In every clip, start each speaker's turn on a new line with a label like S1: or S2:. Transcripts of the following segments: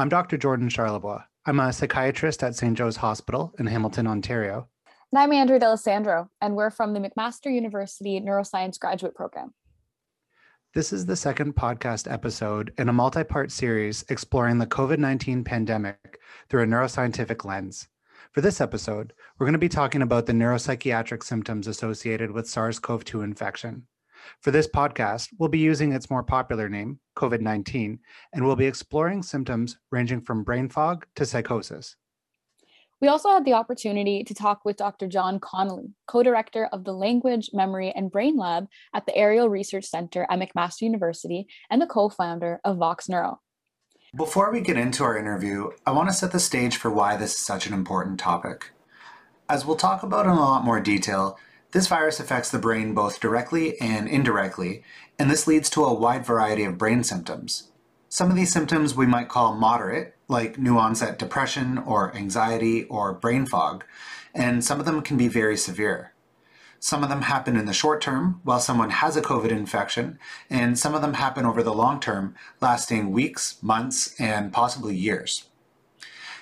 S1: I'm Dr. Jordan Charlebois. I'm a psychiatrist at St. Joe's Hospital in Hamilton, Ontario.
S2: And I'm Andrea D'Alessandro, and we're from the McMaster University Neuroscience Graduate Program.
S1: This is the second podcast episode in a multi part series exploring the COVID 19 pandemic through a neuroscientific lens. For this episode, we're going to be talking about the neuropsychiatric symptoms associated with SARS CoV 2 infection. For this podcast, we'll be using its more popular name, COVID 19, and we'll be exploring symptoms ranging from brain fog to psychosis.
S2: We also had the opportunity to talk with Dr. John Connolly, co director of the Language, Memory, and Brain Lab at the ARiEAL Research Center at McMaster University and the co founder of Vox Neuro.
S1: Before we get into our interview, I want to set the stage for why this is such an important topic. As we'll talk about in a lot more detail, this virus affects the brain both directly and indirectly, and this leads to a wide variety of brain symptoms. Some of these symptoms we might call moderate, like new onset depression or anxiety or brain fog, and some of them can be very severe. Some of them happen in the short term while someone has a COVID infection, and some of them happen over the long term, lasting weeks, months, and possibly years.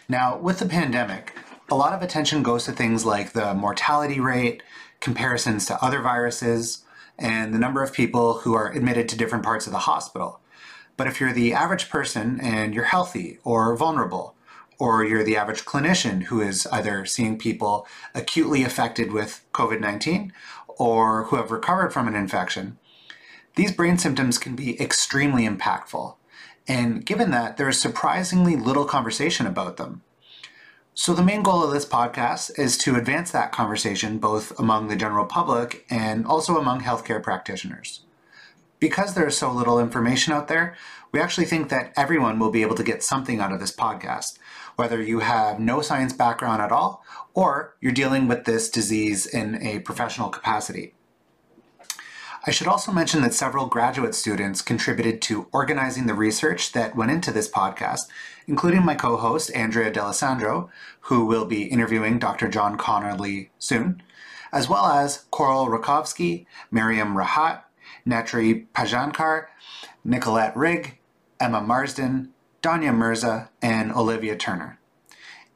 S1: Now, with the pandemic, a lot of attention goes to things like the mortality rate, comparisons to other viruses, and the number of people who are admitted to different parts of the hospital. But if you're the average person and you're healthy or vulnerable, or you're the average clinician who is either seeing people acutely affected with COVID 19 or who have recovered from an infection, these brain symptoms can be extremely impactful. And given that, there is surprisingly little conversation about them. So, the main goal of this podcast is to advance that conversation both among the general public and also among healthcare practitioners. Because there's so little information out there, we actually think that everyone will be able to get something out of this podcast, whether you have no science background at all or you're dealing with this disease in a professional capacity. I should also mention that several graduate students contributed to organizing the research that went into this podcast, including my co host, Andrea D'Alessandro, who will be interviewing Dr. John Connolly soon, as well as Coral Rakovsky, Miriam Rahat, Natri Pajankar, Nicolette Rigg, Emma Marsden, Danya Mirza, and Olivia Turner.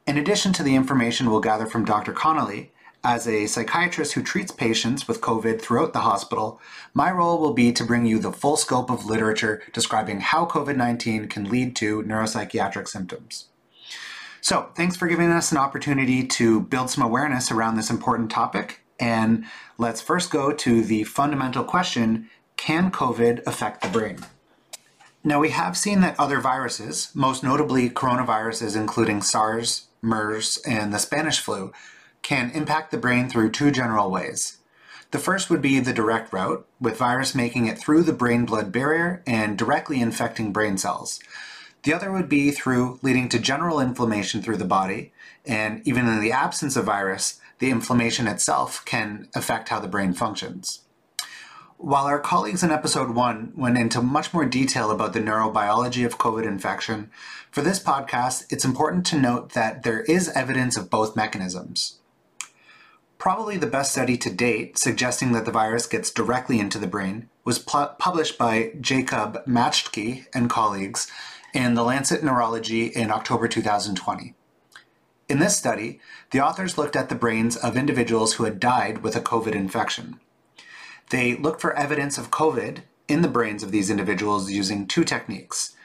S1: In addition to the information we'll gather from Dr. Connolly, as a psychiatrist who treats patients with COVID throughout the hospital, my role will be to bring you the full scope of literature describing how COVID 19 can lead to neuropsychiatric symptoms. So, thanks for giving us an opportunity to build some awareness around this important topic. And let's first go to the fundamental question can COVID affect the brain? Now, we have seen that other viruses, most notably coronaviruses, including SARS, MERS, and the Spanish flu, can impact the brain through two general ways. The first would be the direct route, with virus making it through the brain blood barrier and directly infecting brain cells. The other would be through leading to general inflammation through the body, and even in the absence of virus, the inflammation itself can affect how the brain functions. While our colleagues in episode one went into much more detail about the neurobiology of COVID infection, for this podcast, it's important to note that there is evidence of both mechanisms. Probably the best study to date suggesting that the virus gets directly into the brain was pu- published by Jakob Matschke and colleagues in The Lancet Neurology in October 2020. In this study, the authors looked at the brains of individuals who had died with a COVID infection. They looked for evidence of COVID in the brains of these individuals using two techniques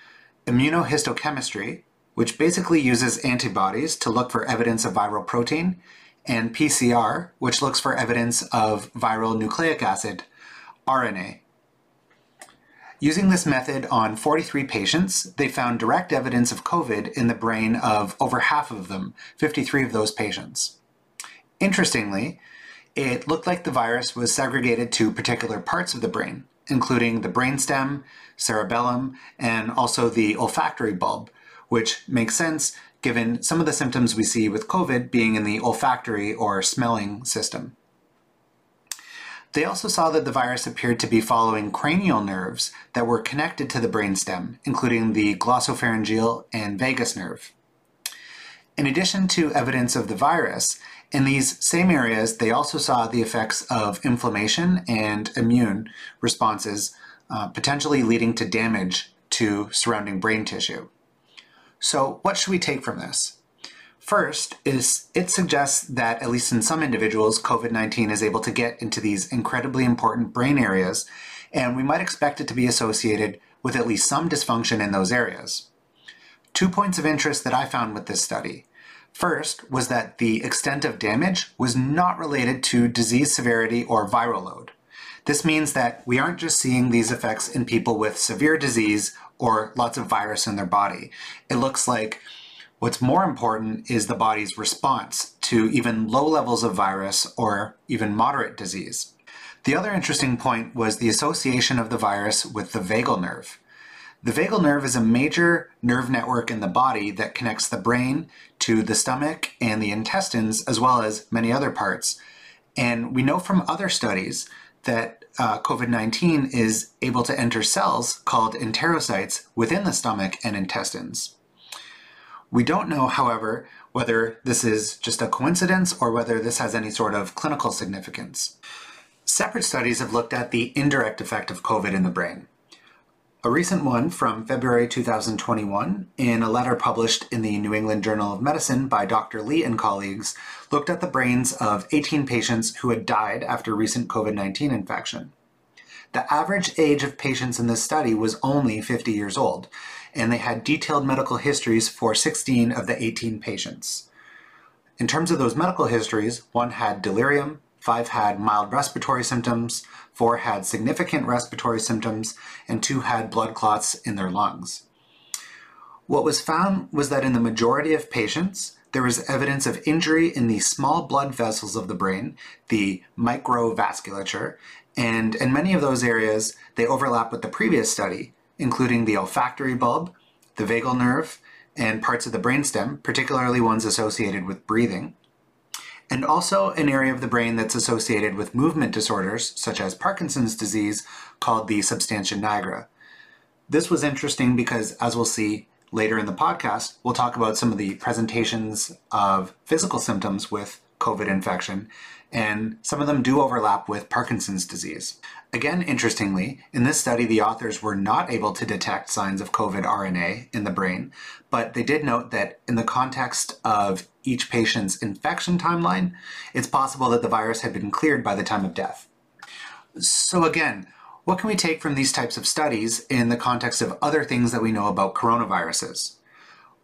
S1: immunohistochemistry, which basically uses antibodies to look for evidence of viral protein, and PCR, which looks for evidence of viral nucleic acid, RNA. Using this method on 43 patients, they found direct evidence of COVID in the brain of over half of them, 53 of those patients. Interestingly, it looked like the virus was segregated to particular parts of the brain, including the brainstem, cerebellum, and also the olfactory bulb, which makes sense given some of the symptoms we see with COVID being in the olfactory or smelling system. They also saw that the virus appeared to be following cranial nerves that were connected to the brainstem, including the glossopharyngeal and vagus nerve. In addition to evidence of the virus, in these same areas, they also saw the effects of inflammation and immune responses, uh, potentially leading to damage to surrounding brain tissue. So, what should we take from this? First is it suggests that at least in some individuals, COVID-19 is able to get into these incredibly important brain areas, and we might expect it to be associated with at least some dysfunction in those areas. Two points of interest that I found with this study. First was that the extent of damage was not related to disease severity or viral load. This means that we aren't just seeing these effects in people with severe disease or lots of virus in their body. It looks like what's more important is the body's response to even low levels of virus or even moderate disease. The other interesting point was the association of the virus with the vagal nerve. The vagal nerve is a major nerve network in the body that connects the brain to the stomach and the intestines, as well as many other parts. And we know from other studies that uh, COVID 19 is able to enter cells called enterocytes within the stomach and intestines. We don't know, however, whether this is just a coincidence or whether this has any sort of clinical significance. Separate studies have looked at the indirect effect of COVID in the brain. A recent one from February 2021, in a letter published in the New England Journal of Medicine by Dr. Lee and colleagues, looked at the brains of 18 patients who had died after recent COVID 19 infection. The average age of patients in this study was only 50 years old, and they had detailed medical histories for 16 of the 18 patients. In terms of those medical histories, one had delirium, five had mild respiratory symptoms, four had significant respiratory symptoms, and two had blood clots in their lungs. What was found was that in the majority of patients, there was evidence of injury in the small blood vessels of the brain, the microvasculature, and in many of those areas, they overlap with the previous study, including the olfactory bulb, the vagal nerve, and parts of the brainstem, particularly ones associated with breathing and also an area of the brain that's associated with movement disorders, such as Parkinson's disease, called the substantia nigra. This was interesting because, as we'll see later in the podcast, we'll talk about some of the presentations of physical symptoms with COVID infection, and some of them do overlap with Parkinson's disease. Again, interestingly, in this study, the authors were not able to detect signs of COVID RNA in the brain, but they did note that in the context of each patient's infection timeline, it's possible that the virus had been cleared by the time of death. So, again, what can we take from these types of studies in the context of other things that we know about coronaviruses?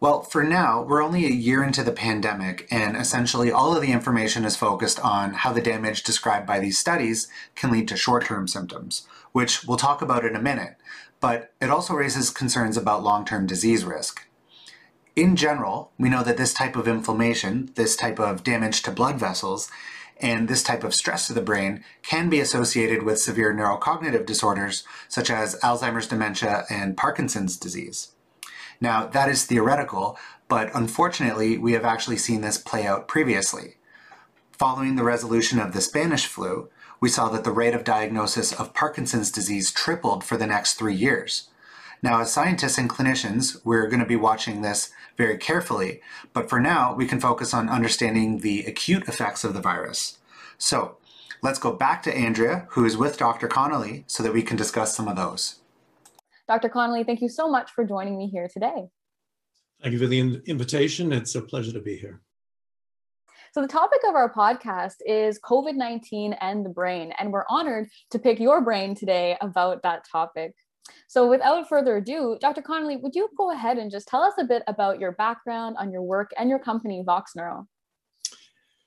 S1: Well, for now, we're only a year into the pandemic, and essentially all of the information is focused on how the damage described by these studies can lead to short term symptoms, which we'll talk about in a minute, but it also raises concerns about long term disease risk. In general, we know that this type of inflammation, this type of damage to blood vessels, and this type of stress to the brain can be associated with severe neurocognitive disorders such as Alzheimer's dementia and Parkinson's disease. Now, that is theoretical, but unfortunately, we have actually seen this play out previously. Following the resolution of the Spanish flu, we saw that the rate of diagnosis of Parkinson's disease tripled for the next three years. Now, as scientists and clinicians, we're going to be watching this very carefully, but for now, we can focus on understanding the acute effects of the virus. So, let's go back to Andrea, who is with Dr. Connolly, so that we can discuss some of those.
S2: Dr. Connolly, thank you so much for joining me here today.
S3: Thank you for the invitation. It's a pleasure to be here.
S2: So, the topic of our podcast is COVID 19 and the brain, and we're honored to pick your brain today about that topic. So, without further ado, Dr. Connolly, would you go ahead and just tell us a bit about your background on your work and your company, Vox Neuro?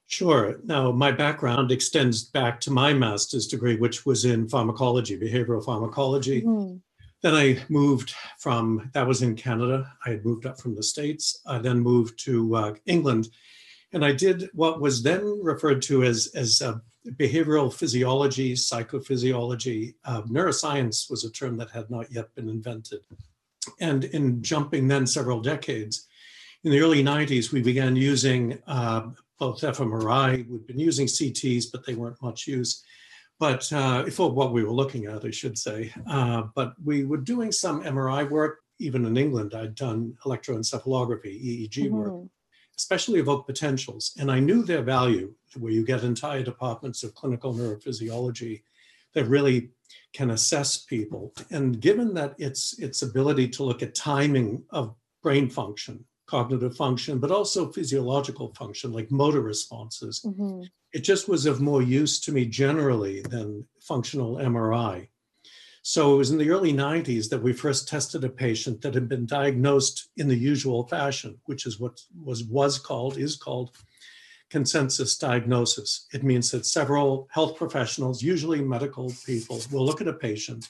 S3: Sure. Now, my background extends back to my master's degree, which was in pharmacology, behavioral pharmacology. Mm-hmm. Then I moved from, that was in Canada. I had moved up from the States. I then moved to uh, England. And I did what was then referred to as, as uh, behavioral physiology, psychophysiology. Uh, neuroscience was a term that had not yet been invented. And in jumping then several decades, in the early 90s, we began using uh, both fMRI. We'd been using CTs, but they weren't much use but uh, for what we were looking at, I should say. Uh, but we were doing some MRI work. Even in England, I'd done electroencephalography, EEG mm-hmm. work, especially evoked potentials. And I knew their value, where you get entire departments of clinical neurophysiology that really can assess people. And given that its its ability to look at timing of brain function, cognitive function, but also physiological function like motor responses. Mm-hmm. It just was of more use to me generally than functional MRI. So it was in the early 90s that we first tested a patient that had been diagnosed in the usual fashion, which is what was was called, is called consensus diagnosis. It means that several health professionals, usually medical people, will look at a patient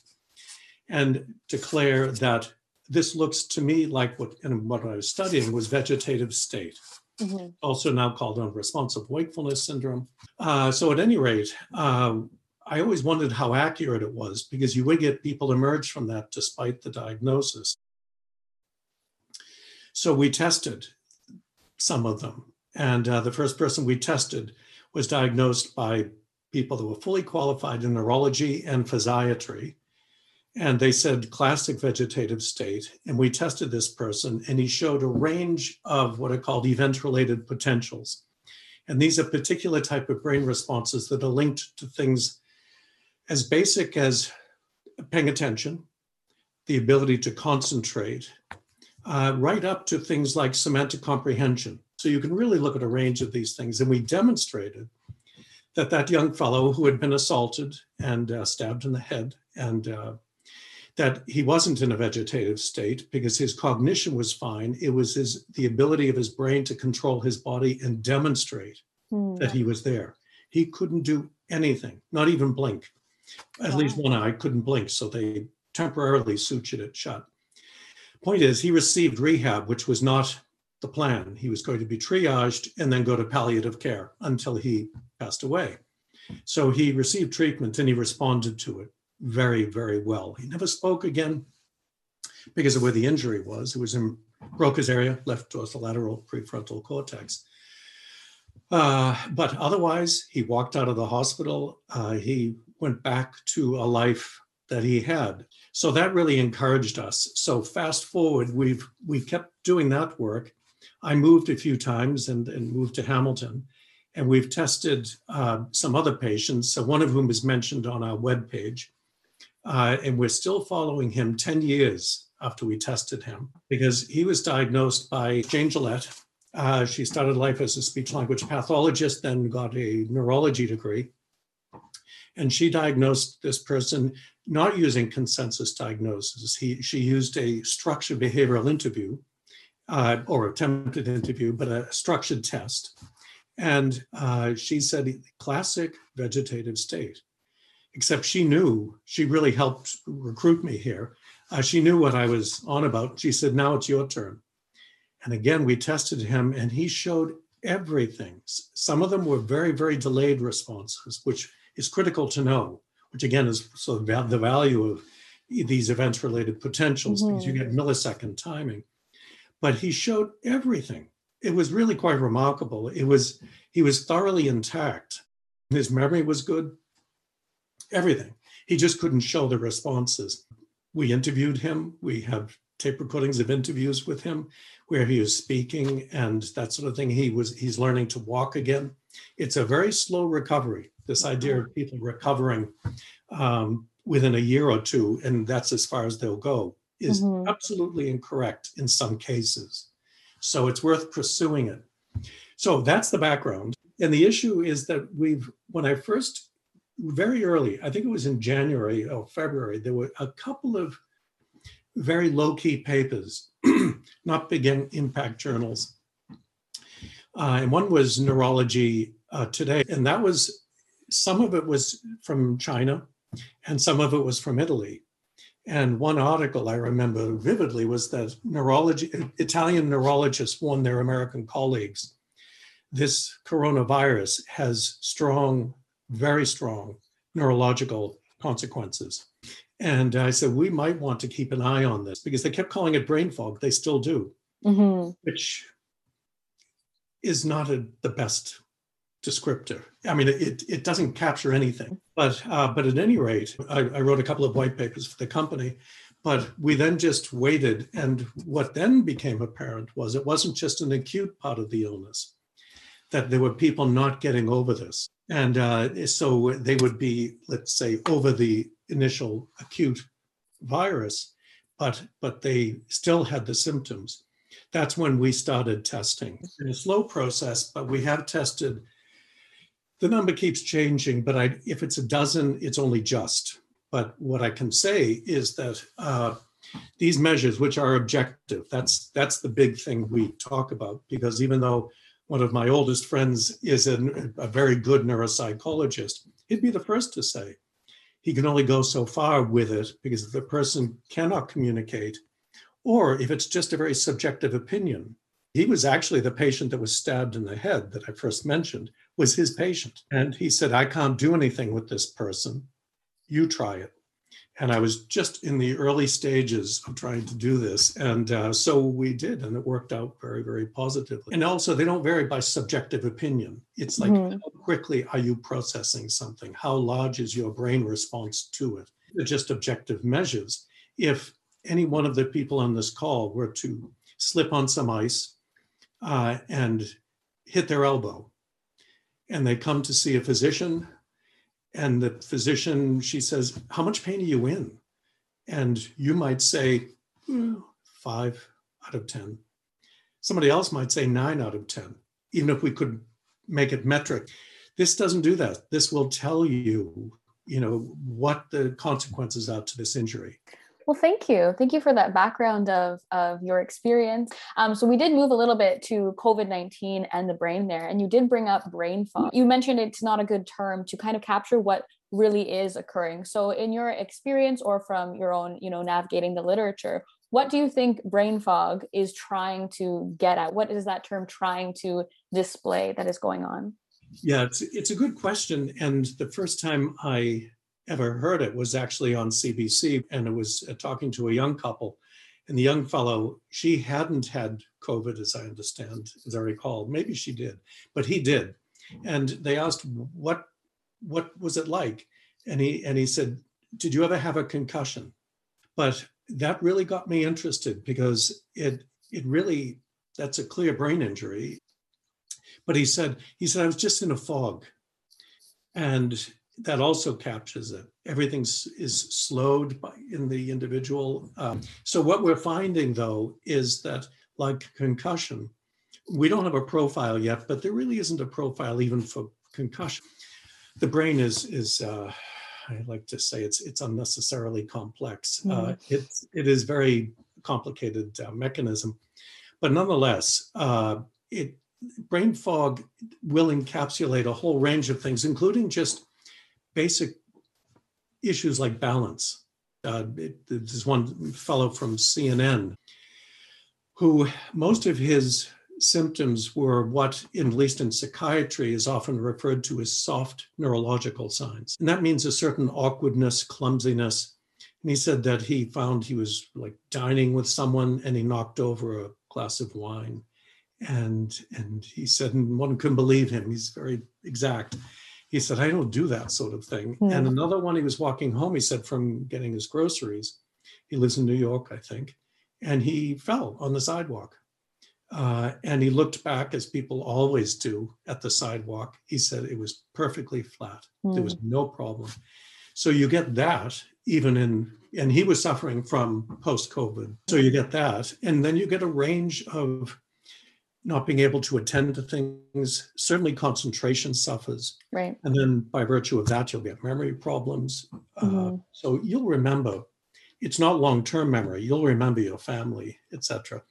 S3: and declare that this looks to me like what and what I was studying was vegetative state. Mm-hmm. Also now called unresponsive wakefulness syndrome. Uh, so at any rate, uh, I always wondered how accurate it was because you would get people emerge from that despite the diagnosis. So we tested some of them. And uh, the first person we tested was diagnosed by people that were fully qualified in neurology and physiatry. And they said classic vegetative state. And we tested this person, and he showed a range of what are called event related potentials. And these are particular type of brain responses that are linked to things as basic as paying attention, the ability to concentrate, uh, right up to things like semantic comprehension. So you can really look at a range of these things. And we demonstrated that that young fellow who had been assaulted and uh, stabbed in the head and uh, that he wasn't in a vegetative state because his cognition was fine. It was his the ability of his brain to control his body and demonstrate mm. that he was there. He couldn't do anything, not even blink. At wow. least one eye couldn't blink, so they temporarily sutured it shut. Point is, he received rehab, which was not the plan. He was going to be triaged and then go to palliative care until he passed away. So he received treatment and he responded to it very, very well. He never spoke again because of where the injury was. It was in Broca's area, left dorsolateral prefrontal cortex. Uh, but otherwise, he walked out of the hospital. Uh, he went back to a life that he had. So that really encouraged us. So fast forward, we've we kept doing that work. I moved a few times and, and moved to Hamilton, and we've tested uh, some other patients. So one of whom is mentioned on our webpage, uh, and we're still following him 10 years after we tested him because he was diagnosed by Jane Gillette. Uh, she started life as a speech language pathologist, then got a neurology degree and she diagnosed this person not using consensus diagnosis. He, she used a structured behavioral interview uh, or attempted interview, but a structured test. And uh, she said, classic vegetative state. Except she knew, she really helped recruit me here. Uh, she knew what I was on about. She said, now it's your turn. And again, we tested him and he showed everything. Some of them were very, very delayed responses, which is critical to know, which again is sort of the value of these events related potentials mm-hmm. because you mm-hmm. get millisecond timing. But he showed everything. It was really quite remarkable. It was he was thoroughly intact. His memory was good. Everything. He just couldn't show the responses. We interviewed him. We have tape recordings of interviews with him where he was speaking and that sort of thing. He was he's learning to walk again. It's a very slow recovery this idea of people recovering um, within a year or two, and that's as far as they'll go, is mm-hmm. absolutely incorrect in some cases. So it's worth pursuing it. So that's the background. And the issue is that we've, when I first, very early, I think it was in January or February, there were a couple of very low key papers, not big impact journals. Uh, and one was Neurology uh, Today, and that was some of it was from China and some of it was from Italy. And one article I remember vividly was that neurology, Italian neurologists warned their American colleagues this coronavirus has strong, very strong neurological consequences. And I said, we might want to keep an eye on this because they kept calling it brain fog. They still do, mm-hmm. which is not a, the best descriptive. I mean, it, it doesn't capture anything. But uh, but at any rate, I, I wrote a couple of white papers for the company. But we then just waited, and what then became apparent was it wasn't just an acute part of the illness; that there were people not getting over this, and uh, so they would be, let's say, over the initial acute virus, but but they still had the symptoms. that's when we started testing. It's a slow process, but we have tested. The number keeps changing, but I, if it's a dozen, it's only just. But what I can say is that uh, these measures, which are objective, that's that's the big thing we talk about. Because even though one of my oldest friends is an, a very good neuropsychologist, he'd be the first to say he can only go so far with it because if the person cannot communicate, or if it's just a very subjective opinion. He was actually the patient that was stabbed in the head that I first mentioned, was his patient. And he said, I can't do anything with this person. You try it. And I was just in the early stages of trying to do this. And uh, so we did, and it worked out very, very positively. And also, they don't vary by subjective opinion. It's like, mm-hmm. how quickly are you processing something? How large is your brain response to it? They're just objective measures. If any one of the people on this call were to slip on some ice uh, and hit their elbow, and they come to see a physician, and the physician, she says, How much pain are you in? And you might say, mm, Five out of 10. Somebody else might say nine out of 10, even if we could make it metric. This doesn't do that. This will tell you, you know, what the consequences are to this injury.
S2: Well, thank you. Thank you for that background of, of your experience. Um, so we did move a little bit to COVID-19 and the brain there, and you did bring up brain fog. You mentioned it's not a good term to kind of capture what really is occurring. So in your experience or from your own, you know, navigating the literature, what do you think brain fog is trying to get at? What is that term trying to display that is going on?
S3: Yeah, it's, it's a good question. And the first time I ever heard it was actually on CBC, and it was uh, talking to a young couple. And the young fellow, she hadn't had COVID, as I understand, as I recall. Maybe she did, but he did. And they asked, "What, what was it like?" And he and he said, "Did you ever have a concussion?" But that really got me interested because it it really that's a clear brain injury. But he said he said I was just in a fog, and that also captures it. Everything is slowed by, in the individual. Um, so what we're finding though is that like concussion, we don't have a profile yet, but there really isn't a profile even for concussion. The brain is is uh, I like to say it's it's unnecessarily complex. Mm-hmm. Uh, it it is very complicated uh, mechanism, but nonetheless, uh, it brain fog will encapsulate a whole range of things, including just basic issues like balance. Uh, it, there's one fellow from CNN who most of his symptoms were what, at least in psychiatry, is often referred to as soft neurological signs. And that means a certain awkwardness, clumsiness. And he said that he found he was like dining with someone and he knocked over a glass of wine. And, and he said, and one couldn't believe him. He's very exact he said, I don't do that sort of thing. Yeah. And another one, he was walking home, he said, from getting his groceries. He lives in New York, I think. And he fell on the sidewalk. Uh, and he looked back, as people always do, at the sidewalk. He said it was perfectly flat. Mm. There was hmm. no problem. So you get that even in, and he was suffering from post COVID. So you get that. And then you get a range of not being able to attend to things. Certainly, concentration suffers.
S2: Right.
S3: And then, by virtue of that, you'll get memory problems. Uh, mm-hmm. Uh, so you'll remember. It's not long-term memory. You'll remember your family, etc.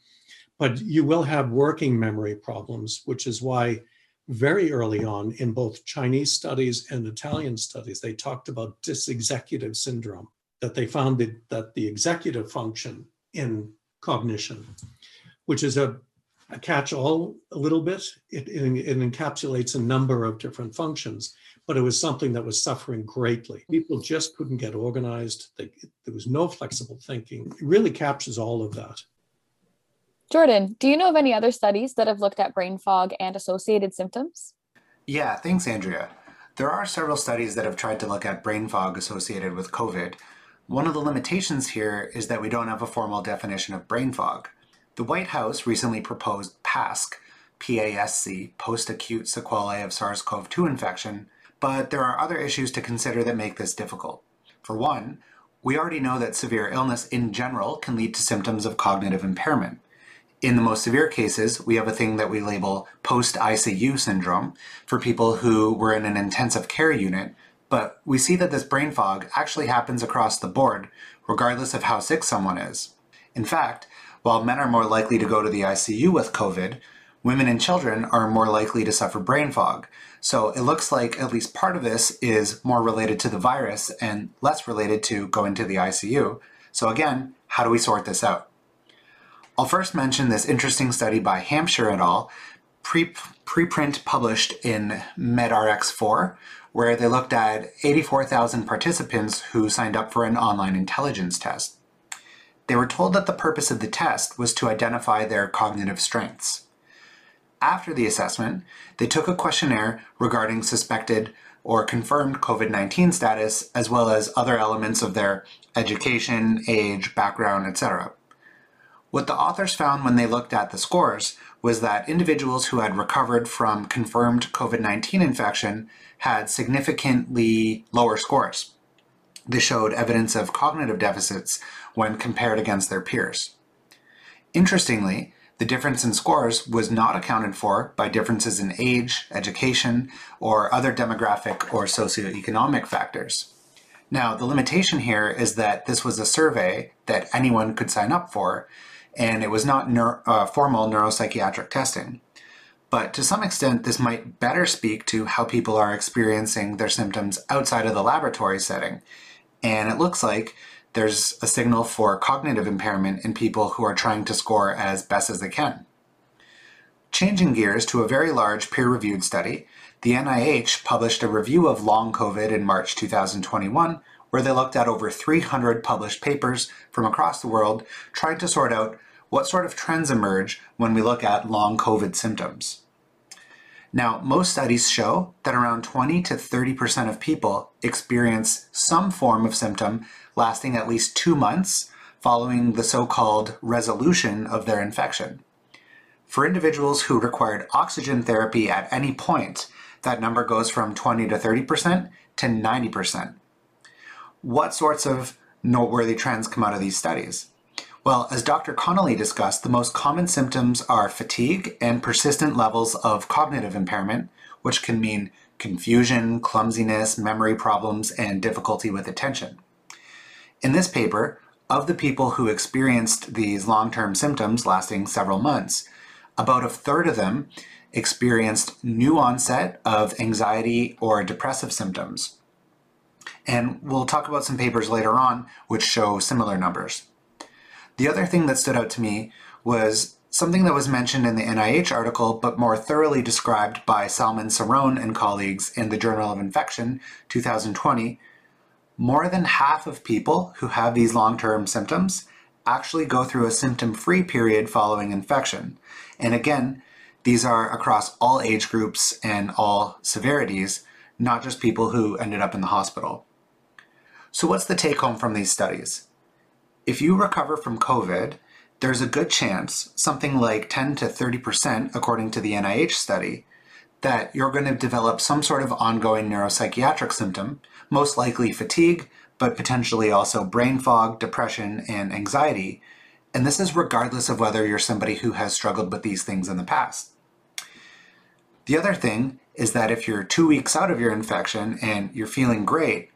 S3: But you will have working memory problems, which is why very early on in both Chinese studies and Italian studies, they talked about dysexecutive syndrome, that they found that, that the executive function in cognition, which is a a catch-all a little bit. It, it, it, encapsulates a number of different functions, but it was something that was suffering greatly. People just couldn't get organized. They, there was no flexible thinking. It really captures all of that.
S2: Jordan, do you know of any other studies that have looked at brain fog and associated symptoms?
S1: Yeah, thanks, Andrea. There are several studies that have tried to look at brain fog associated with COVID. One of the limitations here is that we don't have a formal definition of brain fog. The White House recently proposed PASC, PASC, post-acute sequelae of SARS-CoV-2 infection, but there are other issues to consider that make this difficult. For one, we already know that severe illness in general can lead to symptoms of cognitive impairment. In the most severe cases, we have a thing that we label post ICU syndrome for people who were in an intensive care unit, but we see that this brain fog actually happens across the board, regardless of how sick someone is. In fact, while men are more likely to go to the ICU with COVID, women and children are more likely to suffer brain fog. So it looks like at least part of this is more related to the virus and less related to going to the ICU. So again, how do we sort this out? I'll first mention this interesting study by Hampshire et al., pre preprint published in medRxiv, where they looked at 84,000 participants who signed up for an online intelligence test. They were told that the purpose of the test was to identify their cognitive strengths. After the assessment, they took a questionnaire regarding suspected or confirmed COVID 19 status, as well as other elements of their education, age, background, etc. What the authors found when they looked at the scores was that individuals who had recovered from confirmed COVID 19 infection had significantly lower scores. This showed evidence of cognitive deficits when compared against their peers. Interestingly, the difference in scores was not accounted for by differences in age, education, or other demographic or socioeconomic factors. Now, the limitation here is that this was a survey that anyone could sign up for, and it was not neuro, uh, formal neuropsychiatric testing. But to some extent, this might better speak to how people are experiencing their symptoms outside of the laboratory setting. And it looks like there's a signal for cognitive impairment in people who are trying to score as best as they can. Changing gears to a very large peer reviewed study, the NIH published a review of long COVID in March 2021 where they looked at over 300 published papers from across the world trying to sort out what sort of trends emerge when we look at long COVID symptoms. Now, most studies show that around 20 to 30% of people experience some form of symptom lasting at least two months following the so-called resolution of their infection. For individuals who required oxygen therapy at any point, that number goes from 20 to 30% to 90% what sorts of noteworthy trends come out of these studies? Well, as Dr. Connolly discussed, the most common symptoms are fatigue and persistent levels of cognitive impairment, which can mean confusion, clumsiness, memory problems, and difficulty with attention. In this paper, of the people who experienced these long-term symptoms lasting several months, about a third of them experienced new onset of anxiety or depressive symptoms, and we'll talk about some papers later on which show similar numbers. The other thing that stood out to me was something that was mentioned in the NIH article, but more thoroughly described by Salmon-Ceron and colleagues in the Journal of Infection 2020. More than half of people who have these long-term symptoms actually go through a symptom-free period following infection. And again, these are across all age groups and all severities, not just people who ended up in the hospital. So what's the take home from these studies? If you recover from COVID, there's a good chance, something like 10 to 30% according to the NIH study, that you're going to develop some sort of ongoing neuropsychiatric symptom, most likely fatigue, but potentially also brain fog, depression, and anxiety. And this is regardless of whether you're somebody who has struggled with these things in the past. The other thing is that if you're two weeks out of your infection and you're feeling great,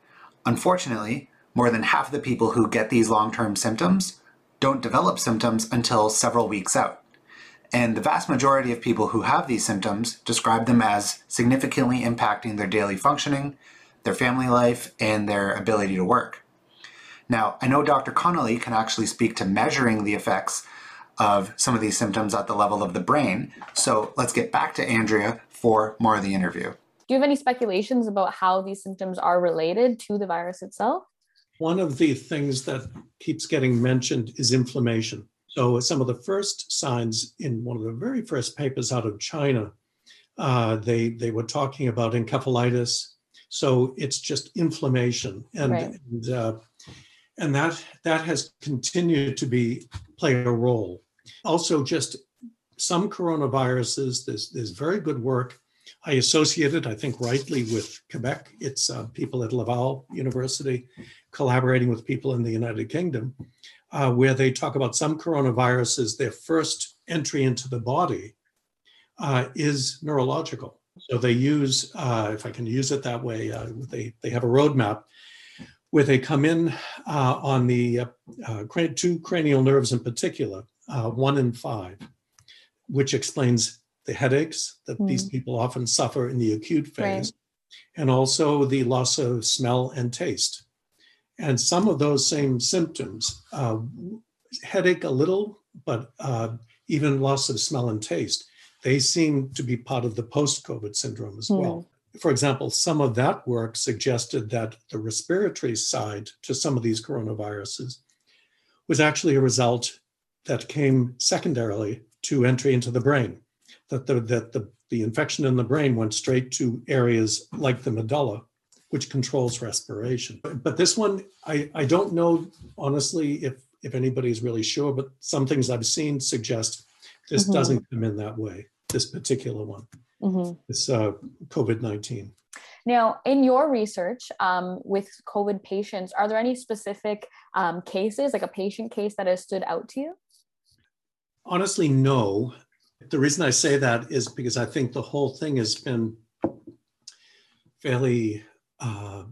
S1: unfortunately, more than half of the people who get these long-term symptoms don't develop symptoms until several weeks out. And the vast majority of people who have these symptoms describe them as significantly impacting their daily functioning, their family life, and their ability to work. Now, I know Dr. Connolly can actually speak to measuring the effects of some of these symptoms at the level of the brain. So let's get back to Andrea for more of the interview.
S2: Do you have any speculations about how these symptoms are related to the virus itself?
S3: One of the things that keeps getting mentioned is inflammation. So, some of the first signs in one of the very first papers out of China, uh, they they were talking about encephalitis. So it's just inflammation, and right. and, uh, and that that has continued to be play a role. Also, just some coronaviruses, there's, there's very good work. I associated, I think rightly, with Quebec. It's uh, people at Laval University collaborating with people in the United Kingdom, uh, where they talk about some coronaviruses, their first entry into the body uh, is neurological. So they use, uh, if I can use it that way, uh, they, they have a roadmap where they come in uh, on the uh, uh, two cranial nerves in particular, one and five, which explains the headaches that mm. these people often suffer in the acute phase, right. and also the loss of smell and taste. And some of those same symptoms, headache a little, but even loss of smell and taste, they seem to be part of the post COVID syndrome as mm. well. For example, some of that work suggested that the respiratory side to some of these coronaviruses was actually a result that came secondarily to entry into the brain, that the, that the, the infection in the brain went straight to areas like the medulla, which controls respiration. But this one, I, I don't know honestly if, if anybody's really sure, but some things I've seen suggest this mm-hmm. doesn't come in that way, this particular one, mm-hmm. this uh, COVID 19.
S2: Now, in your research um, with COVID patients, are there any specific um, cases, like a patient case that has stood out to you?
S3: Honestly, no. The reason I say that is because I think the whole thing has been fairly. Uh,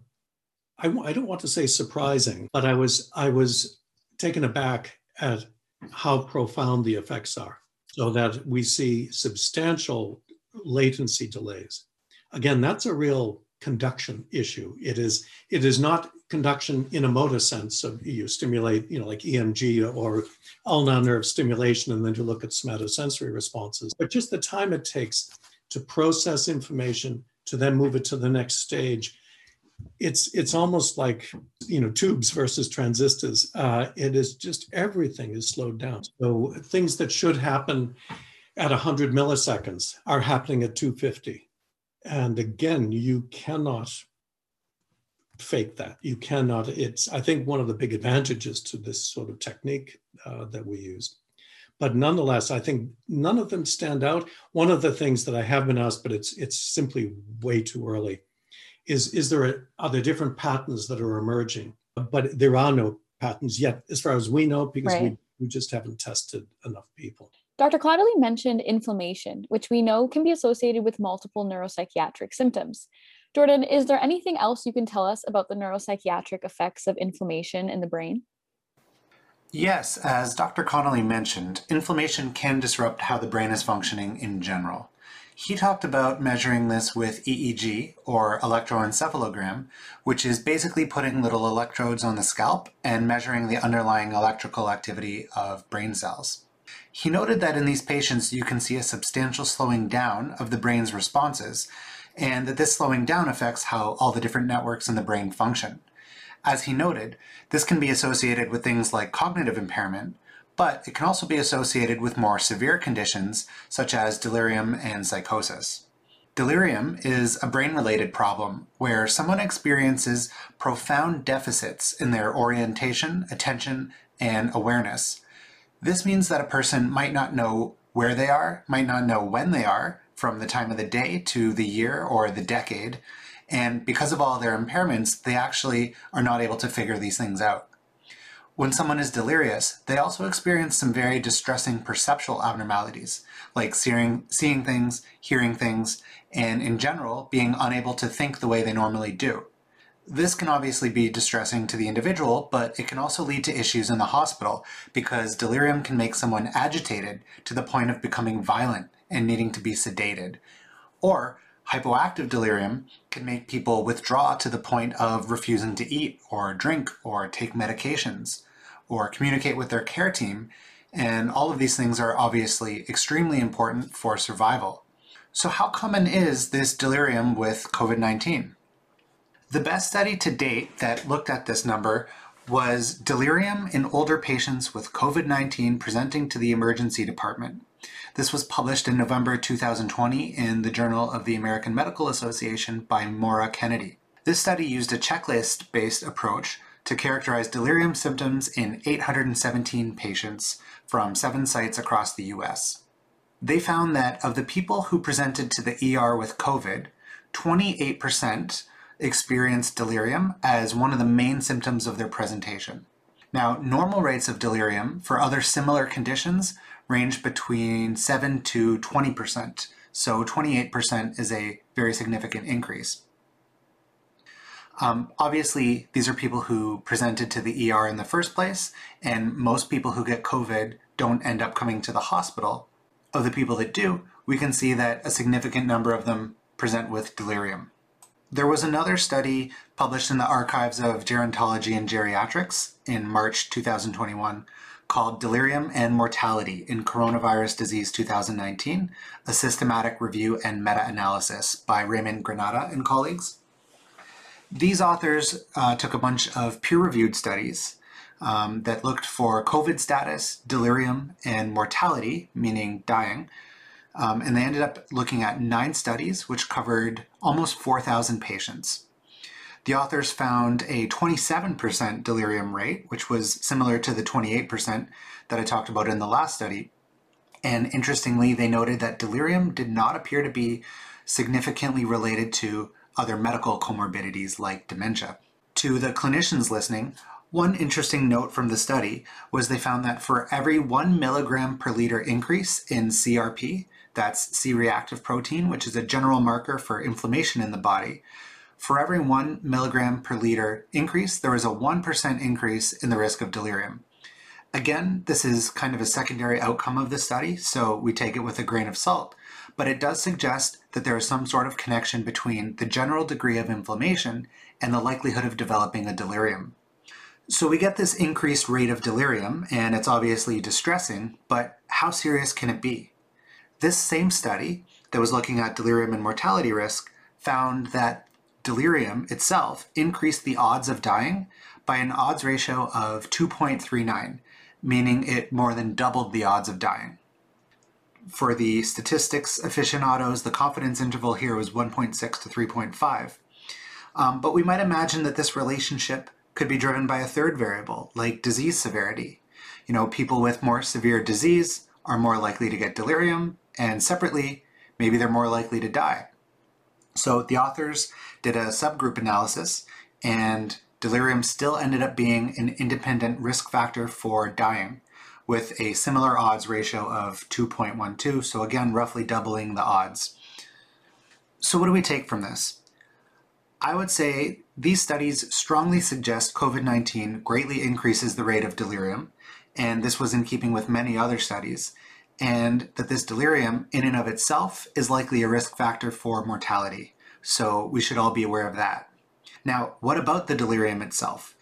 S3: I, I don't want to say surprising, but I was I was taken aback at how profound the effects are so that we see substantial latency delays. Again, that's a real conduction issue. It is it is not conduction in a motor sense of you stimulate, you know, like EMG or ulnar nerve stimulation, and then to look at somatosensory responses, but just the time it takes to process information to then move it to the next stage it's it's almost like you know tubes versus transistors. Uh, it is just everything is slowed down. So things that should happen at 100 milliseconds are happening at 250. And again, you cannot fake that. You cannot. It's I think one of the big advantages to this sort of technique uh, that we use. But nonetheless, I think none of them stand out. One of the things that I have been asked, but it's it's simply way too early is is there a, are there different patterns that are emerging but there are no patterns yet as far as we know because right. we, we just haven't tested enough people
S2: dr Connolly mentioned inflammation which we know can be associated with multiple neuropsychiatric symptoms jordan is there anything else you can tell us about the neuropsychiatric effects of inflammation in the brain
S1: Yes, as Dr. Connolly mentioned, inflammation can disrupt how the brain is functioning in general. He talked about measuring this with EEG, or electroencephalogram, which is basically putting little electrodes on the scalp and measuring the underlying electrical activity of brain cells. He noted that in these patients you can see a substantial slowing down of the brain's responses, and that this slowing down affects how all the different networks in the brain function. As he noted, this can be associated with things like cognitive impairment, but it can also be associated with more severe conditions such as delirium and psychosis. Delirium is a brain-related problem where someone experiences profound deficits in their orientation, attention, and awareness. This means that a person might not know where they are, might not know when they are, from the time of the day to the year or the decade, and because of all their impairments, they actually are not able to figure these things out. When someone is delirious, they also experience some very distressing perceptual abnormalities, like seeing, seeing things, hearing things, and in general, being unable to think the way they normally do. This can obviously be distressing to the individual, but it can also lead to issues in the hospital because delirium can make someone agitated to the point of becoming violent and needing to be sedated. Or hypoactive delirium can make people withdraw to the point of refusing to eat or drink or take medications or communicate with their care team. And all of these things are obviously extremely important for survival. So how common is this delirium with COVID-19? The best study to date that looked at this number was delirium in older patients with COVID-19 presenting to the emergency department. This was published in November 2020 in the Journal of the American Medical Association by Maura Kennedy. This study used a checklist-based approach to characterize delirium symptoms in 817 patients from seven sites across the US. They found that of the people who presented to the ER with COVID, 28% experienced delirium as one of the main symptoms of their presentation. Now, normal rates of delirium for other similar conditions range between 7 to 20%, so 28% is a very significant increase. Um, obviously, these are people who presented to the ER in the first place, and most people who get COVID don't end up coming to the hospital. Of the people that do, we can see that a significant number of them present with delirium. There was another study published in the Archives of Gerontology and Geriatrics in March 2021 called Delirium and Mortality in Coronavirus Disease 2019, a systematic review and meta-analysis by Raymond Pranata and colleagues. These authors uh, took a bunch of peer-reviewed studies um, that looked for COVID status, delirium, and mortality, meaning dying, um, and they ended up looking at nine studies, which covered almost 4,000 patients. The authors found a 27% delirium rate, which was similar to the 28% that I talked about in the last study. And interestingly, they noted that delirium did not appear to be significantly related to other medical comorbidities like dementia. To the clinicians listening, one interesting note from the study was they found that for every one milligram per liter increase in CRP, that's C-reactive protein, which is a general marker for inflammation in the body, for every one milligram per liter increase, there was a 1% increase in the risk of delirium. Again, this is kind of a secondary outcome of the study, so we take it with a grain of salt, but it does suggest that there is some sort of connection between the general degree of inflammation and the likelihood of developing a delirium. So we get this increased rate of delirium, and it's obviously distressing, but how serious can it be? This same study that was looking at delirium and mortality risk found that delirium itself increased the odds of dying by an odds ratio of 2.39, meaning it more than doubled the odds of dying. For the statistics aficionados, the confidence interval here was 1.6 to 3.5. Um, but we might imagine that this relationship could be driven by a third variable, like disease severity. You know, people with more severe disease are more likely to get delirium, and separately, maybe they're more likely to die. So the authors did a subgroup analysis and delirium still ended up being an independent risk factor for dying with a similar odds ratio of 2.12, so again, roughly doubling the odds. So what do we take from this? I would say these studies strongly suggest COVID-19 greatly increases the rate of delirium, and this was in keeping with many other studies, and that this delirium in and of itself is likely a risk factor for mortality. So we should all be aware of that. Now, what about the delirium itself?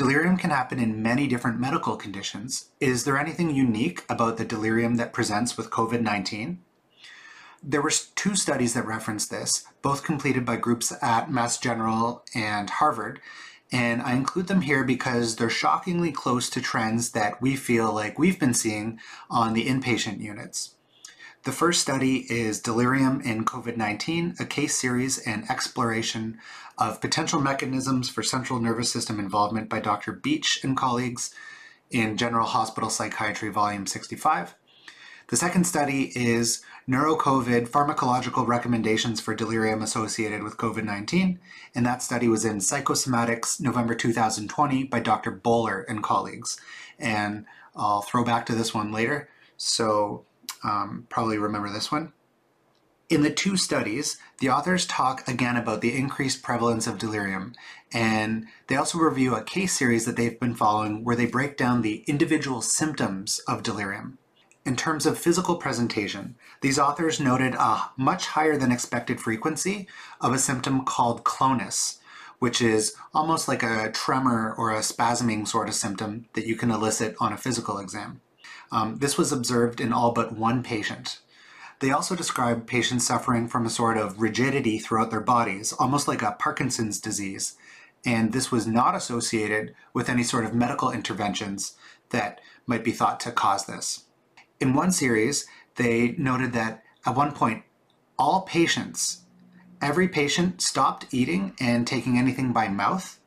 S1: Delirium can happen in many different medical conditions. Is there anything unique about the delirium that presents with COVID-19? There were two studies that referenced this, both completed by groups at Mass General and Harvard, and I include them here because they're shockingly close to trends that we feel like we've been seeing on the inpatient units. The first study is Delirium in COVID-19, a case series and exploration of potential mechanisms for central nervous system involvement by Dr. Beach and colleagues in General Hospital Psychiatry, Volume 65. The second study is NeuroCovid Pharmacological Recommendations for Delirium Associated with COVID-19, and that study was in Psychosomatics November 2020 by Dr. Baller and colleagues. And I'll throw back to this one later, so um, probably remember this one. In the two studies, the authors talk again about the increased prevalence of delirium, and they also review a case series that they've been following where they break down the individual symptoms of delirium. In terms of physical presentation, these authors noted a much higher than expected frequency of a symptom called clonus, which is almost like a tremor or a spasming sort of symptom that you can elicit on a physical exam. Um, this was observed in all but one patient. They also described patients suffering from a sort of rigidity throughout their bodies, almost like a Parkinson's disease, and this was not associated with any sort of medical interventions that might be thought to cause this. In one series, they noted that at one point, all patients, every patient stopped eating and taking anything by mouth.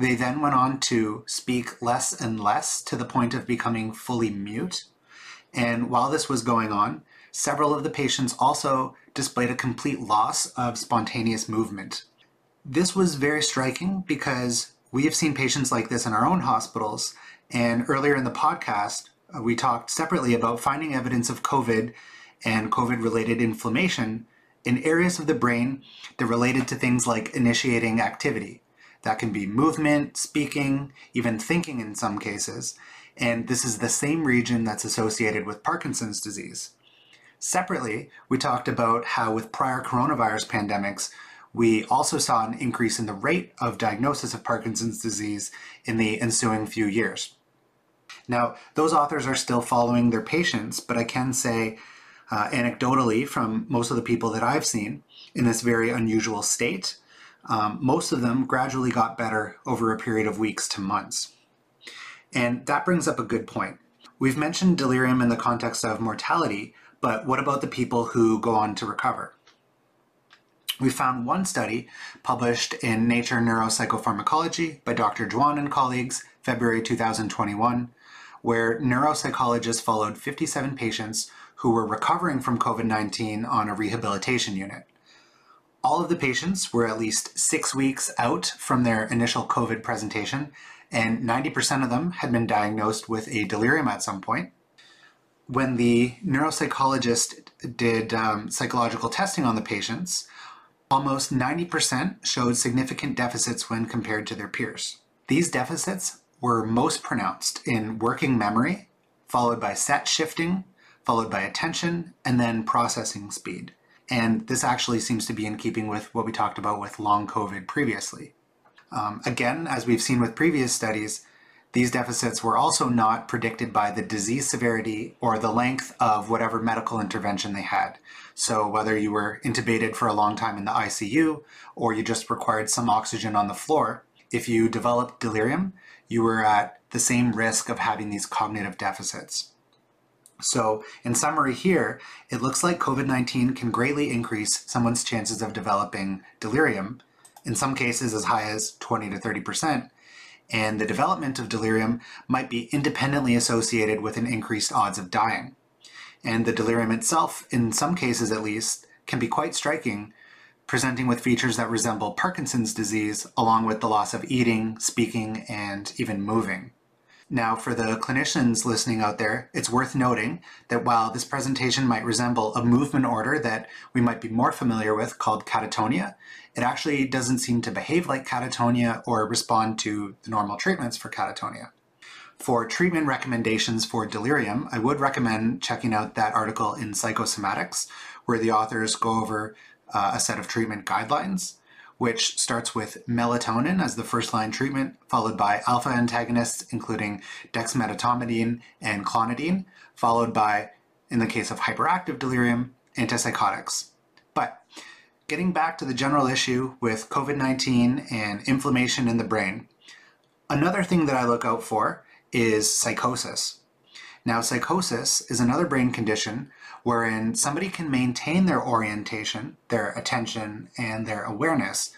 S1: They then went on to speak less and less to the point of becoming fully mute. And while this was going on, several of the patients also displayed a complete loss of spontaneous movement. This was very striking because We have seen patients like this in our own hospitals, and earlier in the podcast, uh, we talked separately about finding evidence of COVID and COVID related inflammation in areas of the brain that related to things like initiating activity. That can be movement, speaking, even thinking in some cases. And this is the same region that's associated with Parkinson's disease. Separately, we talked about how with prior coronavirus pandemics, we also saw an increase in the rate of diagnosis of Parkinson's disease in the ensuing few years. Now, those authors are still following their patients, but I can say uh, anecdotally from most of the people that I've seen in this very unusual state, um, most of them gradually got better over a period of weeks to months. And that brings up a good point. We've mentioned delirium in the context of mortality, but what about the people who go on to recover? We found one study published in Nature Neuropsychopharmacology by Dr. Jaywant and colleagues, February 2021, where neuropsychologists followed 57 patients who were recovering from COVID 19 on a rehabilitation unit. All of the patients were at least six weeks out from their initial COVID presentation, and 90% of them had been diagnosed with a delirium at some point. When the neuropsychologist did um, psychological testing on the patients, almost 90% showed significant deficits when compared to their peers. These deficits were most pronounced in working memory, followed by set shifting, followed by attention, and then processing speed. And this actually seems to be in keeping with what we talked about with long COVID previously. Um, again, as we've seen with previous studies, these deficits were also not predicted by the disease severity or the length of whatever medical intervention they had. So, whether you were intubated for a long time in the ICU or you just required some oxygen on the floor, if you developed delirium, you were at the same risk of having these cognitive deficits. So, in summary, here, it looks like COVID 19 can greatly increase someone's chances of developing delirium, in some cases as high as 20 to 30%. And the development of delirium might be independently associated with an increased odds of dying. And the delirium itself, in some cases at least, can be quite striking, presenting with features that resemble Parkinson's disease, along with the loss of eating, speaking, and even moving. Now, for the clinicians listening out there, it's worth noting that while this presentation might resemble a movement order that we might be more familiar with called catatonia, it actually doesn't seem to behave like catatonia or respond to the normal treatments for catatonia. For treatment recommendations for delirium, I would recommend checking out that article in Psychosomatics, where the authors go over uh, a set of treatment guidelines which starts with melatonin as the first line treatment, followed by alpha antagonists, including dexmedetomidine and clonidine, followed by, in the case of hyperactive delirium, antipsychotics. But getting back to the general issue with COVID 19 and inflammation in the brain, another thing that I look out for is psychosis. Now, psychosis is another brain condition wherein somebody can maintain their orientation, their attention, and their awareness,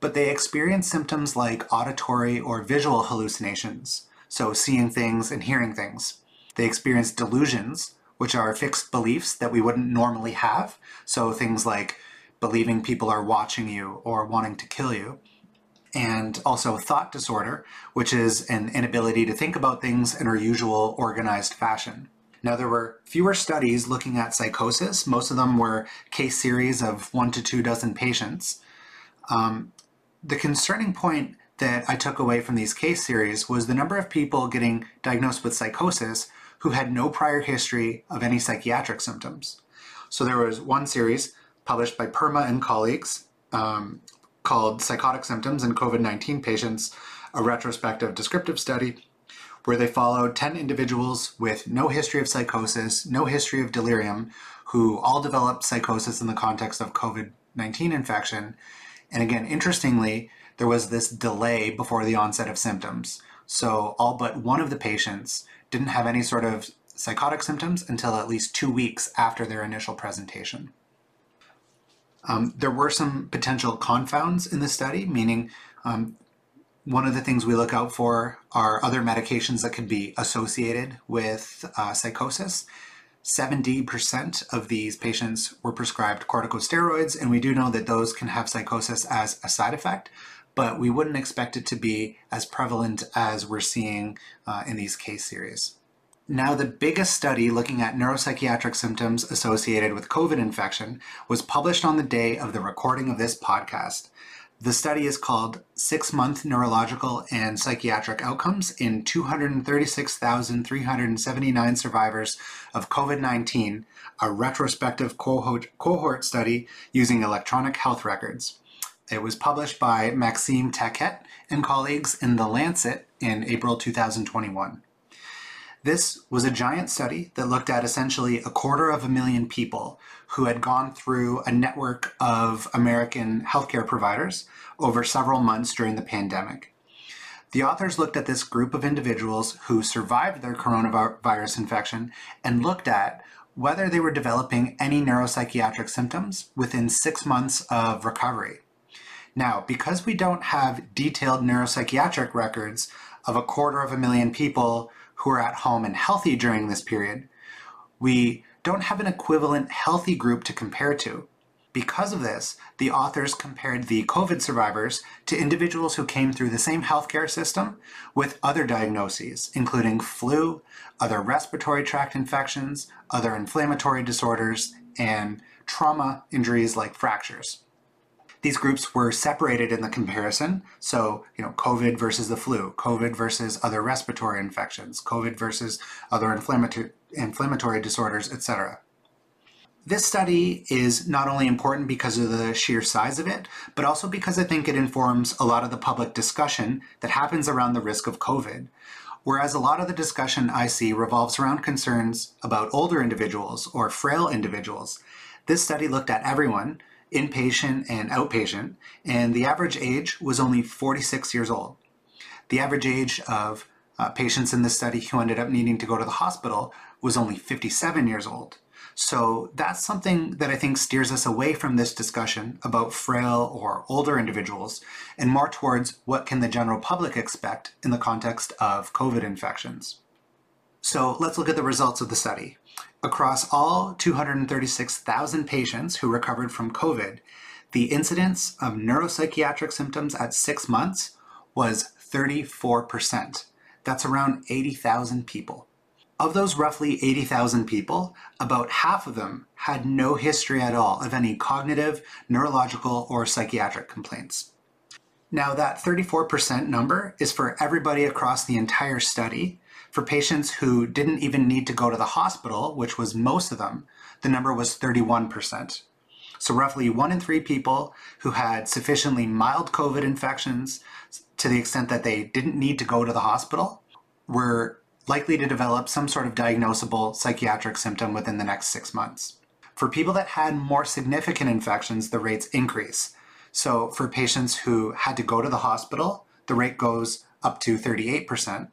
S1: but they experience symptoms like auditory or visual hallucinations, so seeing things and hearing things. They experience delusions, which are fixed beliefs that we wouldn't normally have, so things like believing people are watching you or wanting to kill you. And also thought disorder, which is an inability to think about things in our usual organized fashion. Now, there were fewer studies looking at psychosis. Most of them were case series of one to two dozen patients. Um, the concerning point that I took away from these case series was the number of people getting diagnosed with psychosis who had no prior history of any psychiatric symptoms. So there was one series published by Perma and colleagues um, called Psychotic Symptoms in COVID 19 Patients, a retrospective descriptive study where they followed 10 individuals with no history of psychosis, no history of delirium, who all developed psychosis in the context of COVID 19 infection. And again, interestingly, there was this delay before the onset of symptoms. So, all but one of the patients didn't have any sort of psychotic symptoms until at least two weeks after their initial presentation. Um, there were some potential confounds in the study, meaning um, one of the things we look out for are other medications that could be associated with uh, psychosis. 70% of these patients were prescribed corticosteroids, and we do know that those can have psychosis as a side effect, but we wouldn't expect it to be as prevalent as we're seeing uh, in these case series. Now, the biggest study looking at neuropsychiatric symptoms associated with COVID infection was published on the day of the recording of this podcast. The study is called Six Month Neurological and Psychiatric Outcomes in 236,379 Survivors of COVID 19, a retrospective cohort, cohort study using electronic health records. It was published by Maxime Taquet and colleagues in The Lancet in April 2021. This was a giant study that looked at essentially a quarter of a million people who had gone through a network of American healthcare providers over several months during the pandemic. The authors looked at this group of individuals who survived their coronavirus infection and looked at whether they were developing any neuropsychiatric symptoms within six months of recovery. Now, because we don't have detailed neuropsychiatric records of a quarter of a million people who are at home and healthy during this period, we don't have an equivalent healthy group to compare to. Because of this, the authors compared the COVID survivors to individuals who came through the same healthcare system with other diagnoses, including flu, other respiratory tract infections, other inflammatory disorders, and trauma injuries like fractures. These groups were separated in the comparison. So, you know, COVID versus the flu, COVID versus other respiratory infections, COVID versus other inflammatory, inflammatory disorders, etc. This study is not only important because of the sheer size of it, but also because I think it informs a lot of the public discussion that happens around the risk of COVID. Whereas a lot of the discussion I see revolves around concerns about older individuals or frail individuals, this study looked at everyone, inpatient and outpatient, and the average age was only 46 years old. The average age of uh, patients in this study who ended up needing to go to the hospital was only 57 years old. So that's something that I think steers us away from this discussion about frail or older individuals and more towards what can the general public expect in the context of COVID infections. So let's look at the results of the study. Across all 236,000 patients who recovered from COVID, the incidence of neuropsychiatric symptoms at six months was 34%. That's around 80,000 people. Of those roughly 80,000 people, about half of them had no history at all of any cognitive, neurological, or psychiatric complaints. Now, that 34% number is for everybody across the entire study, for patients who didn't even need to go to the hospital, which was most of them, the number was 31%. So, roughly one in three people who had sufficiently mild COVID infections to the extent that they didn't need to go to the hospital were likely to develop some sort of diagnosable psychiatric symptom within the next six months. For people that had more significant infections, the rates increase. So, for patients who had to go to the hospital, the rate goes up to 38%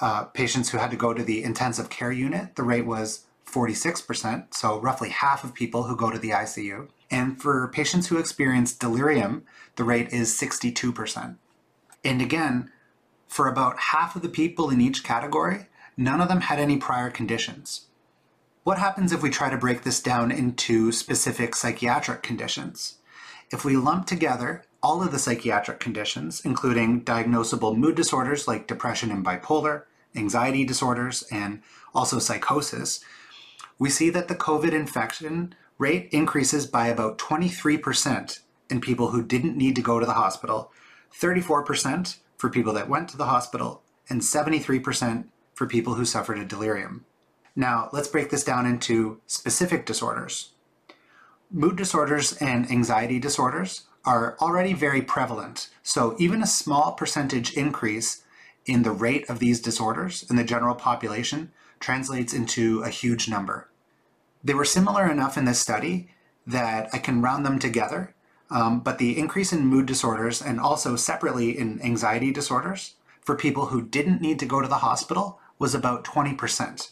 S1: uh, patients who had to go to the intensive care unit, the rate was 46%, so roughly half of people who go to the ICU. And for patients who experience delirium, the rate is 62%. And again, for about half of the people in each category, none of them had any prior conditions. What happens if we try to break this down into specific psychiatric conditions? If we lump together all of the psychiatric conditions, including diagnosable mood disorders like depression and bipolar, anxiety disorders, and also psychosis, we see that the COVID infection rate increases by about 23% in people who didn't need to go to the hospital, 34% for people that went to the hospital, and 73% for people who suffered a delirium. Now, let's break this down into specific disorders. Mood disorders and anxiety disorders are already very prevalent, so even a small percentage increase in the rate of these disorders in the general population translates into a huge number. They were similar enough in this study that I can round them together, um, but the increase in mood disorders and also separately in anxiety disorders for people who didn't need to go to the hospital was about 20%.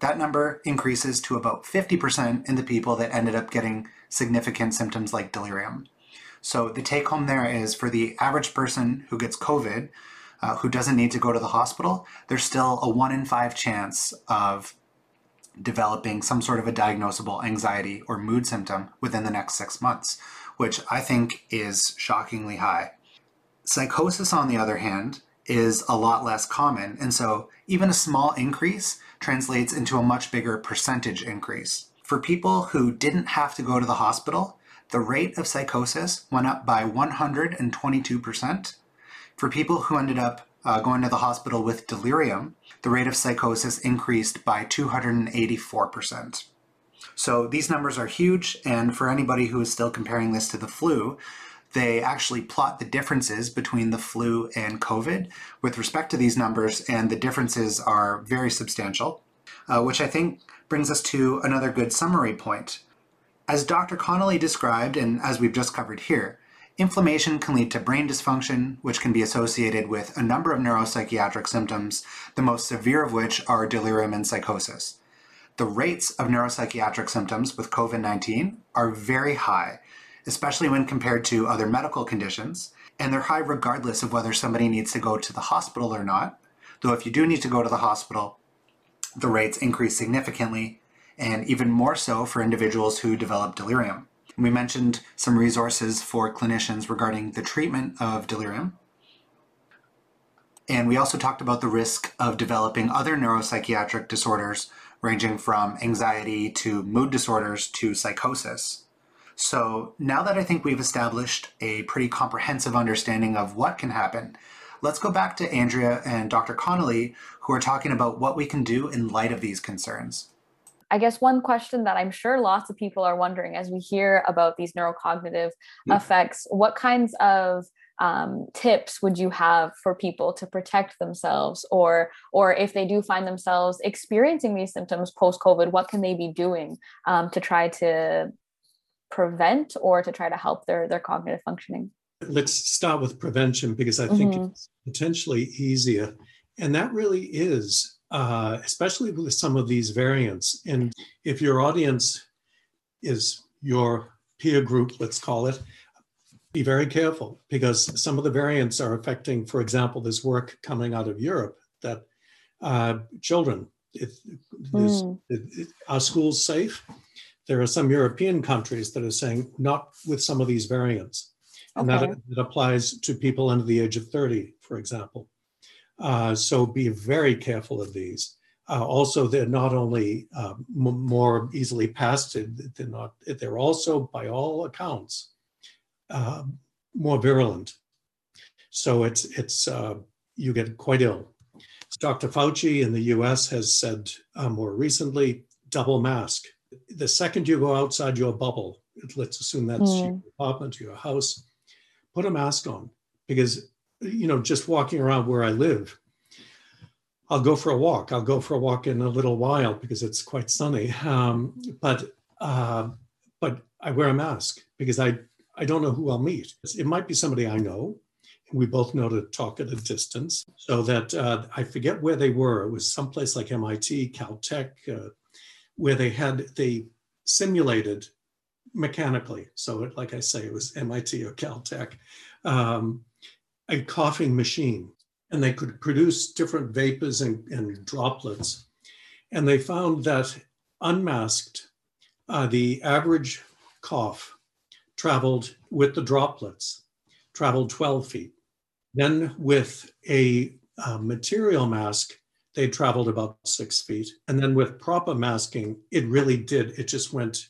S1: That number increases to about 50% in the people that ended up getting significant symptoms like delirium. So the take home there is for the average person who gets COVID, uh, who doesn't need to go to the hospital, there's still a one in five chance of developing some sort of a diagnosable anxiety or mood symptom within the next six months, which I think is shockingly high. Psychosis, on the other hand, is a lot less common, and so even a small increase translates into a much bigger percentage increase. For people who didn't have to go to the hospital, the rate of psychosis went up by 122%. For people who ended up uh, going to the hospital with delirium, the rate of psychosis increased by 284%. So these numbers are huge, and for anybody who is still comparing this to the flu, they actually plot the differences between the flu and COVID with respect to these numbers, and the differences are very substantial, uh, which I think brings us to another good summary point. As Dr. Connolly described, and as we've just covered here, inflammation can lead to brain dysfunction, which can be associated with a number of neuropsychiatric symptoms, the most severe of which are delirium and psychosis. The rates of neuropsychiatric symptoms with COVID 19 are very high, especially when compared to other medical conditions, and they're high regardless of whether somebody needs to go to the hospital or not. Though, if you do need to go to the hospital, the rates increase significantly, and even more so for individuals who develop delirium. We mentioned some resources for clinicians regarding the treatment of delirium. And we also talked about the risk of developing other neuropsychiatric disorders ranging from anxiety to mood disorders to psychosis. So now that I think we've established a pretty comprehensive understanding of what can happen, let's go back to Andrea and Dr. Connolly, who are talking about what we can do in light of these concerns.
S2: I guess one question that I'm sure lots of people are wondering as we hear about these neurocognitive yeah. effects, what kinds of um, tips would you have for people to protect themselves or or if they do find themselves experiencing these symptoms post covid what can they be doing um, to try to prevent or to try to help their their cognitive functioning
S3: let's start with prevention because i think mm-hmm. it's potentially easier and that really is uh, especially with some of these variants and if your audience is your peer group let's call it be very careful because some of the variants are affecting, for example, this work coming out of Europe that uh, children, if, mm. are schools safe? There are some European countries that are saying not with some of these variants. And that, that applies to people under the age of 30, for example. Uh, so be very careful of these. Uh, also, they're not only uh, m- more easily passed, they're not. They're also, by all accounts, uh, more virulent. So it's it's uh, you get quite ill. Dr. Fauci in the U.S. has said uh, more recently, double mask. The second you go outside your bubble, let's assume that's mm. your apartment, your house, put a mask on because you know just walking around where I live. I'll go for a walk. I'll go for a walk in a little while because it's quite sunny. Um, but uh, but I wear a mask because I I don't know who I'll meet. It might be somebody I know. We both know to talk at a distance so that uh, I forget where they were. It was someplace like MIT, Caltech, uh, where they had, they simulated mechanically. So, it, like I say, it was MIT or Caltech, um, a coughing machine. And they could produce different vapors and, and droplets. And they found that unmasked, uh, the average cough traveled with the droplets, traveled 12 feet. Then with a uh, material mask, they traveled about six feet. And then with proper masking, it really did, it just went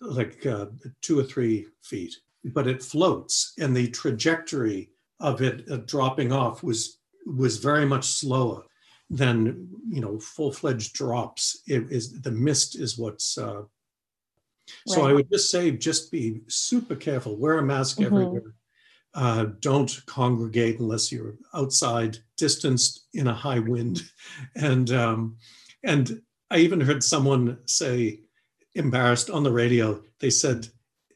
S3: like uh, two or three feet, but it floats and the trajectory of it uh, dropping off was was very much slower than you know full-fledged drops it is the mist is what's uh, so right. I would just say, just be super careful. Wear a mask mm-hmm. everywhere. Uh, don't congregate unless you're outside, distanced in a high wind, and um, and I even heard someone say, embarrassed on the radio. They said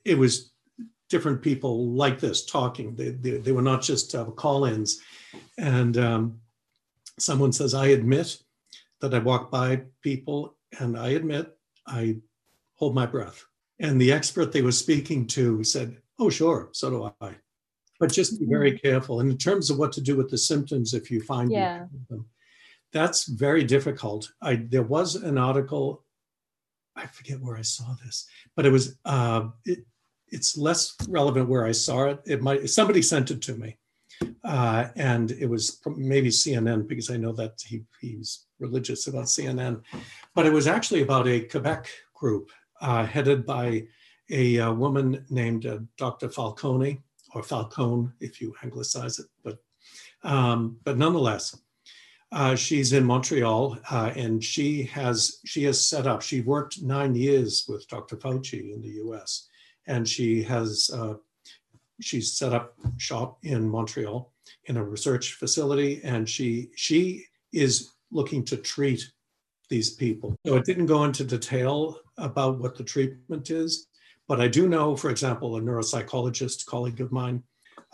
S3: it was different people like this talking. They they, they were not just uh, call-ins, and um, someone says, I admit that I walk by people, and I admit I hold my breath. And the expert they were speaking to said, Oh, sure, so do I. But just be very mm-hmm. careful. And in terms of what to do with the symptoms if you find
S2: yeah.
S3: them, that's very difficult. I there was an article, I forget where I saw this, but it was uh, it, it's less relevant where I saw it. It might somebody sent it to me. uh, and it was maybe CNN because I know that he, he's religious about CNN, but it was actually about a Quebec group uh, headed by a, a uh, woman named uh, Dr. Falcone or Falcone if you anglicize it, but um, but nonetheless, uh, she's in Montreal uh, and she has she has set up. She worked nine years with Dr. Fauci in the U.S. and she has she's set up shop in Montreal in a research facility, and she she is looking to treat these people. So it didn't go into detail about what the treatment is, but I do know, for example, a neuropsychologist colleague of mine.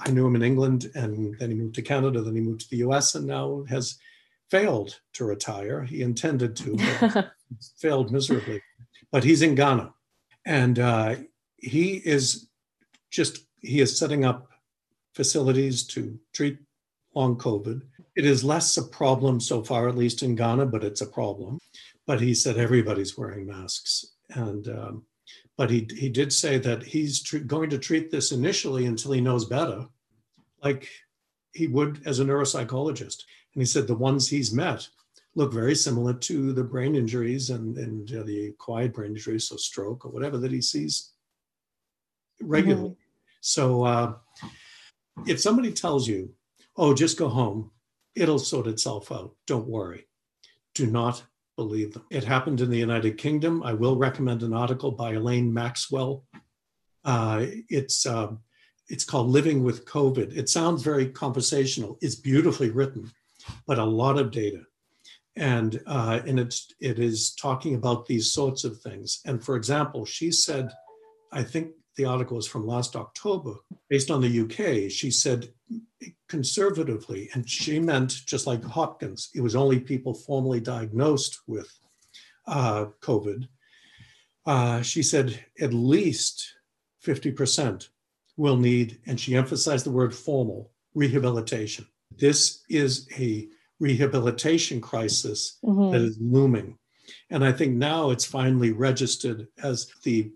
S3: I knew him in England, and then he moved to Canada, then he moved to the U.S., and now has failed to retire. He intended to, but failed miserably. But he's in Ghana, and uh, he is just he is setting up facilities to treat long COVID. It is less a problem so far, at least in Ghana, but it's a problem. But he said everybody's wearing masks, and um, but he he did say that he's tr- going to treat this initially until he knows better, like he would as a neuropsychologist. And he said the ones he's met look very similar to the brain injuries and, and uh, the acquired brain injuries, so stroke or whatever that he sees regularly. Mm-hmm. So uh, if somebody tells you, oh, just go home, it'll sort itself out. Don't worry. Do not believe them. It happened in the United Kingdom. I will recommend an article by Elaine Maxwell. Uh, it's uh, it's called Living with COVID. It sounds very conversational. It's beautifully written, but a lot of data, and uh, and it's it is talking about these sorts of things. And for example, she said, I think the article is from last October, based on the UK, she said conservatively, and she meant just like Hopkins, it was only people formally diagnosed with uh, COVID. Uh, she said at least 50% will need, and she emphasized the word formal, rehabilitation. This is a rehabilitation crisis mm-hmm. that is looming. And I think now it's finally registered as the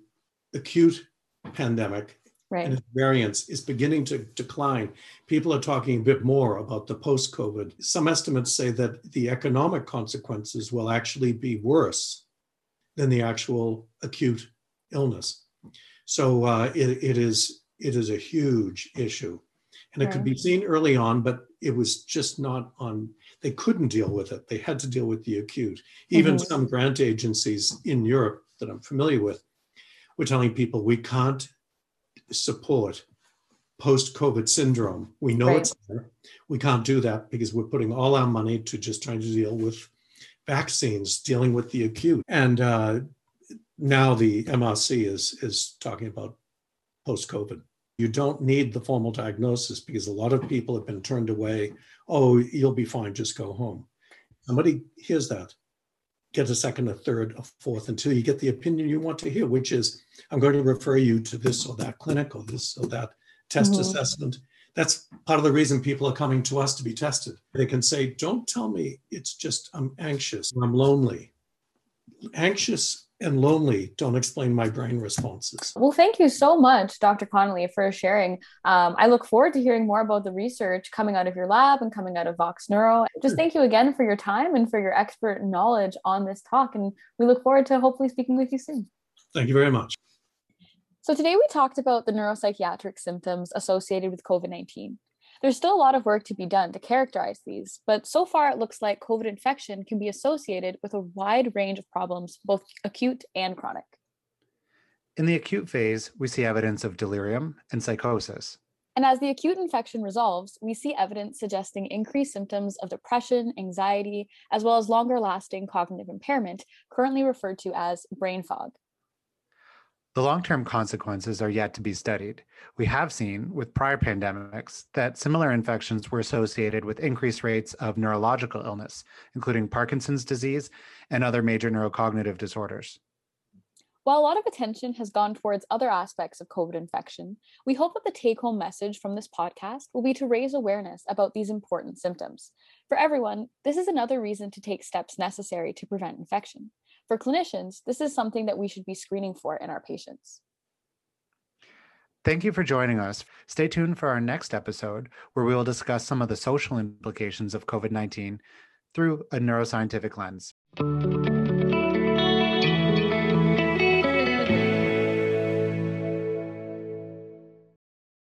S3: acute pandemic right. and its variants is beginning to decline. People are talking a bit more about the post COVID. Some estimates say that the economic consequences will actually be worse than the actual acute illness. So uh, it, it is it is a huge issue, and it could be seen early on, but it was just not on. They couldn't deal with it. They had to deal with the acute. Even mm-hmm. some grant agencies in Europe that I'm familiar with we're telling people we can't support post COVID syndrome. We know right. it's there. We can't do that because we're putting all our money to just trying to deal with vaccines, dealing with the acute. And uh, now the MRC is, is talking about post COVID. You don't need the formal diagnosis because a lot of people have been turned away. Oh, you'll be fine, just go home. Somebody hears that get a second, a third, a fourth until you get the opinion you want to hear, which is I'm going to refer you to this or that clinic or this or that test mm-hmm. assessment. That's part of the reason people are coming to us to be tested. They can say, Don't tell me it's just I'm anxious, I'm lonely. Anxious and lonely don't explain my brain responses.
S2: Well, thank you so much, Dr. Connolly, for sharing. Um, I look forward to hearing more about the research coming out of your lab and coming out of Vox Neuro. Just thank you again for your time and for your expert knowledge on this talk. And we look forward to hopefully speaking with you soon.
S3: Thank you very much.
S2: So, today we talked about the neuropsychiatric symptoms associated with COVID 19. There's still a lot of work to be done to characterize these, but so far it looks like COVID infection can be associated with a wide range of problems, both acute and chronic.
S1: In the acute phase, we see evidence of delirium and psychosis.
S2: And as the acute infection resolves, we see evidence suggesting increased symptoms of depression, anxiety, as well as longer lasting cognitive impairment, currently referred to as brain fog.
S1: The long term consequences are yet to be studied. We have seen with prior pandemics that similar infections were associated with increased rates of neurological illness, including Parkinson's disease and other major neurocognitive disorders.
S2: While a lot of attention has gone towards other aspects of COVID infection, we hope that the take home message from this podcast will be to raise awareness about these important symptoms. For everyone, this is another reason to take steps necessary to prevent infection. For clinicians, this is something that we should be screening for in our patients.
S1: Thank you for joining us. Stay tuned for our next episode, where we will discuss some of the social implications of COVID 19 through a neuroscientific lens.